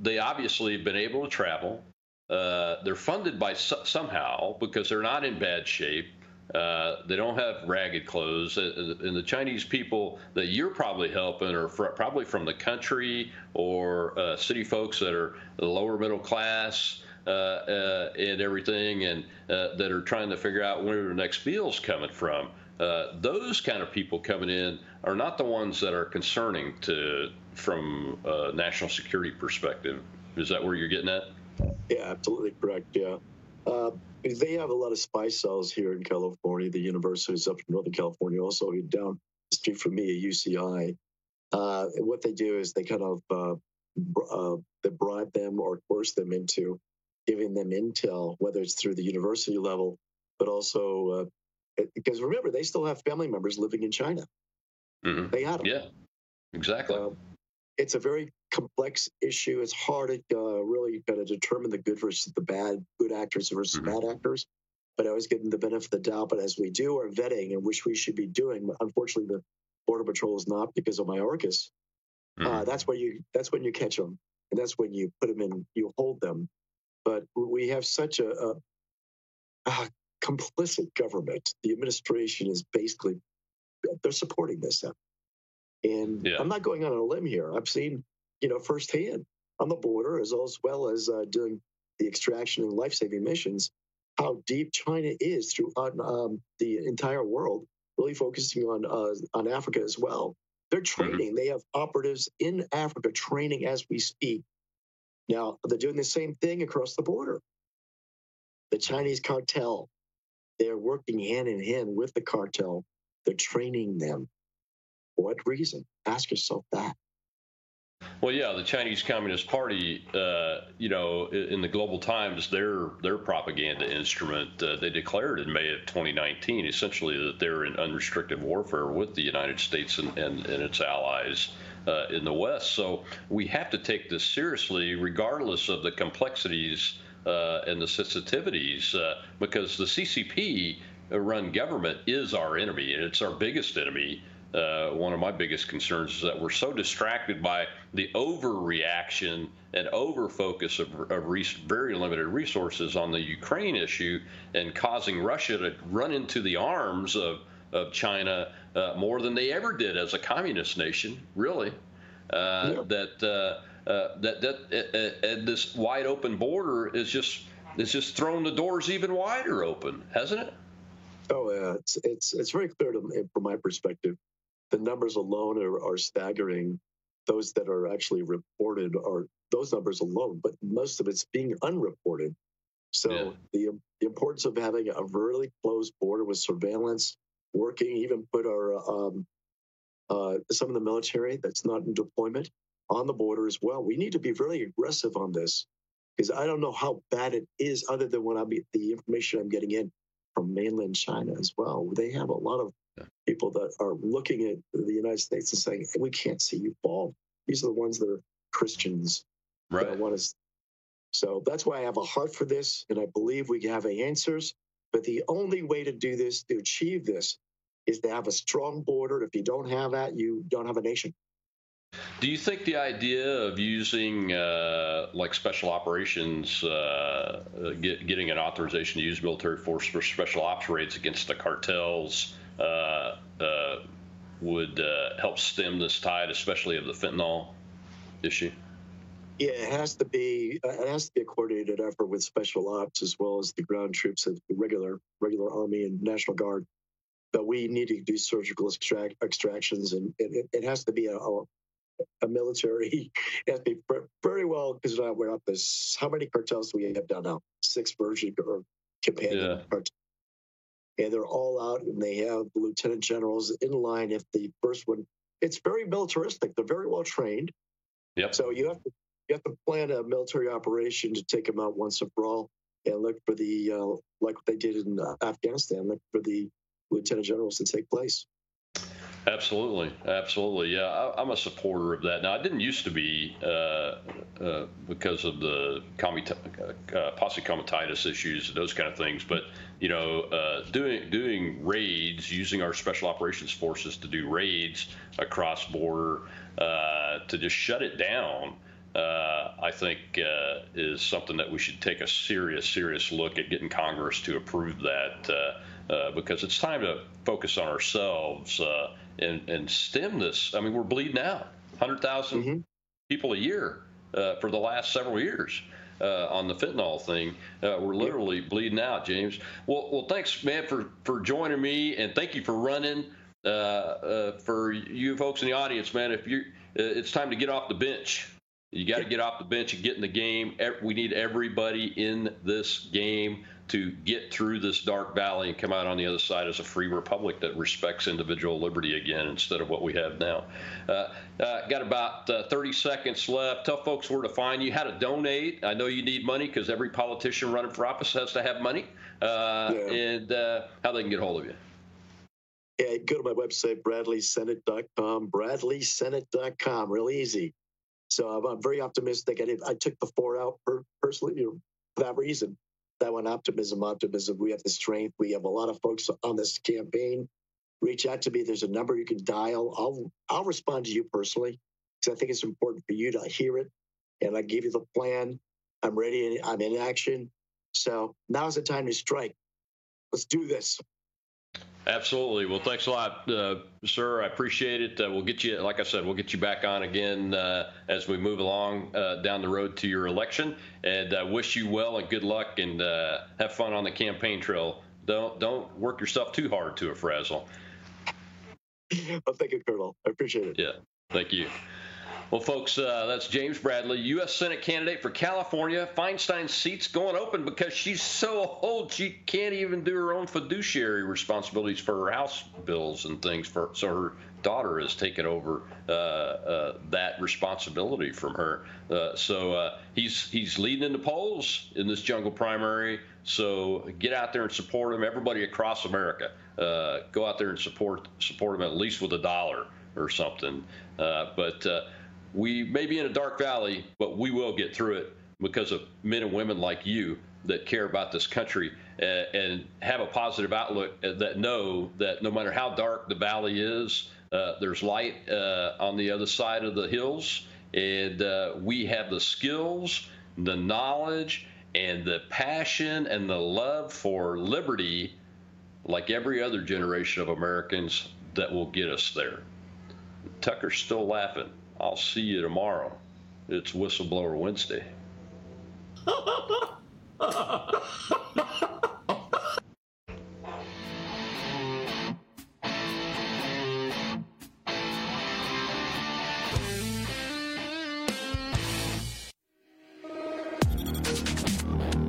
Speaker 4: they obviously have been able to travel. Uh, they're funded by somehow because they're not in bad shape. Uh, they don't have ragged clothes. Uh, and the Chinese people that you're probably helping are fr- probably from the country or uh, city folks that are the lower middle class uh, uh, and everything, and that are trying to figure out where their next meal's coming from. those kind of people coming in are not the ones that are concerning to from a national security perspective. Is that where you're getting at?
Speaker 5: Yeah, absolutely correct. Yeah. Uh, they have a lot of spy cells here in California. The universities up in Northern California, also down the street from me, at UCI. Uh, what they do is they kind of uh, uh, they bribe them or coerce them into giving them intel, whether it's through the university level, but also uh, because remember they still have family members living in China.
Speaker 4: Mm-hmm.
Speaker 5: They had them.
Speaker 4: Yeah, exactly.
Speaker 5: It's a very complex issue. It's hard to uh, really kind of determine the good versus the bad, good actors versus mm-hmm. bad actors. But I was getting the benefit of the doubt. But as we do our vetting, and which we should be doing, unfortunately, the Border Patrol is not because of Mayorkas. Uh, mm-hmm. Uh, that's when you that's when you catch them, and that's when you put them in, you hold them. But we have such a, a, a complicit government. The administration is basically they're supporting this. And yeah. I'm not going on a limb here. I've seen, you know, firsthand on the border as well as uh, doing the extraction and life-saving missions, how deep China is throughout um, the entire world, really focusing on uh, on Africa as well. They're mm-hmm. training. Mm-hmm. They have operatives in Africa training as we speak. Now they're doing the same thing across the border. The Chinese cartel, they're working hand in hand with the cartel. They're training them what reason? Ask yourself that.
Speaker 4: Well, yeah, the Chinese Communist Party, uh, you know, in the Global Times, their their propaganda instrument, uh, they declared in May of 2019, essentially that they're in unrestricted warfare with the United States and, and, and its allies uh, in the West. So we have to take this seriously, regardless of the complexities uh, and the sensitivities, uh, because the CCP run government is our enemy, and it's our biggest enemy uh, one of my biggest concerns is that we're so distracted by the overreaction and over focus of, of very limited resources on the Ukraine issue and causing Russia to run into the arms of, of China uh, more than they ever did as a communist nation, really. Uh, yeah. That uh, uh, that that this wide open border is just is just thrown the doors even wider open, hasn't it?
Speaker 5: Oh, yeah. It's it's it's very clear to, from my perspective the numbers alone are, are staggering. Those that are actually reported are those numbers alone, but most of it's being unreported. So yeah. the, the importance of having a really close border with surveillance working, even put our um, uh, some of the military that's not in deployment on the border as well. We need to be very aggressive on this because I don't know how bad it is, other than when I'm the information I'm getting in from mainland China as well. They have a lot of people that are looking at the United States and saying, "We can't see you fall." These are the ones that are Christians.
Speaker 4: Right.
Speaker 5: want to. So that's why I have a heart for this, and I believe we have answers. But the only way to do this, to achieve this, is to have a strong border. If you don't have that, you don't have a nation.
Speaker 4: Do you think the idea of using uh, like special operations, uh, get, getting an authorization to use military force for special ops raids against the cartels uh, uh would uh, help stem this tide, especially of the fentanyl issue?
Speaker 5: Yeah, it has to be. Uh, it has to be a coordinated effort with special ops as well as the ground troops and the regular regular army and national guard. But we need to do surgical extract, extractions, and it, it has to be a, a, a military. It has to be very well because we're up this. How many cartels do we have down now? Six version or companion yeah. cartels. And they're all out, and they have lieutenant generals in line. If the first one, it's very militaristic. They're very well trained.
Speaker 4: Yep.
Speaker 5: So you have to you have to plan a military operation to take them out once and for all, and look for the uh, like what they did in uh, Afghanistan, look for the lieutenant generals to take place.
Speaker 4: Absolutely, absolutely. Yeah, I, am a supporter of that. Now, I didn't used to be uh, uh, because of the uh, posse comitatus issues, and those kind of things. But you know, uh, doing doing raids, using our special operations forces to do raids across border uh, to just shut it down uh, I think is something that we should take a serious, serious look at getting Congress to approve that because it's time to focus on ourselves and, and stem this. I mean, we're bleeding out 100,000 mm-hmm. people a year uh, for the last several years. Uh, on the fentanyl thing, uh, we're literally bleeding out, James. Well, well, thanks, man, for for joining me, and thank you for running. Uh, for you folks in the audience, man, if you, it's time to get off the bench you got to get off the bench and get in the game. We need everybody in this game to get through this dark valley and come out on the other side as a free republic that respects individual liberty again instead of what we have now. Uh, uh, got about uh, 30 seconds left. Tell folks where to find you, how to donate. I know you need money because every politician running for office has to have money, uh, yeah. and uh, how they can get hold of you.
Speaker 5: Yeah, go to my website, bradleysenate.com, bradleysenate.com, real easy. So I'm, I'm very optimistic. And I took the four out per, personally you know, for that reason. That one, optimism, optimism. We have the strength. We have a lot of folks on this campaign. Reach out to me. There's a number you can dial. I'll I'll respond to you personally because I think it's important for you to hear it. And I give you the plan. I'm ready. I'm in action. So now's the time to strike. Let's do this.
Speaker 4: Absolutely. Well, thanks a lot, uh, sir. I appreciate it. Uh, we'll get you, like I said, we'll get you back on again uh, as we move along uh, down the road to your election. And uh, wish you well and good luck and uh, have fun on the campaign trail. Don't don't work yourself too hard to a frazzle.
Speaker 5: Well, thank you, Colonel. I appreciate it.
Speaker 4: Yeah. Thank you. Well, folks, uh, that's James Bradley, U.S. Senate candidate for California. Feinstein's seat's going open because she's so old she can't even do her own fiduciary responsibilities for her House bills and things. For so her daughter has taken over uh, uh, that responsibility from her. Uh, so uh, he's he's leading in the polls in this jungle primary. So get out there and support him. Everybody across America, uh, go out there and support support him at least with a dollar or something. but we may be in a dark valley, but we will get through it because of men and women like you that care about this country uh, and have a positive outlook uh, that know that no matter how dark the valley is, uh, there's light uh, on the other side of the hills. And uh, we have the skills, the knowledge, and the passion and the love for liberty, like every other generation of Americans, that will get us there. Tucker's still laughing. I'll see you tomorrow. It's Whistleblower Wednesday.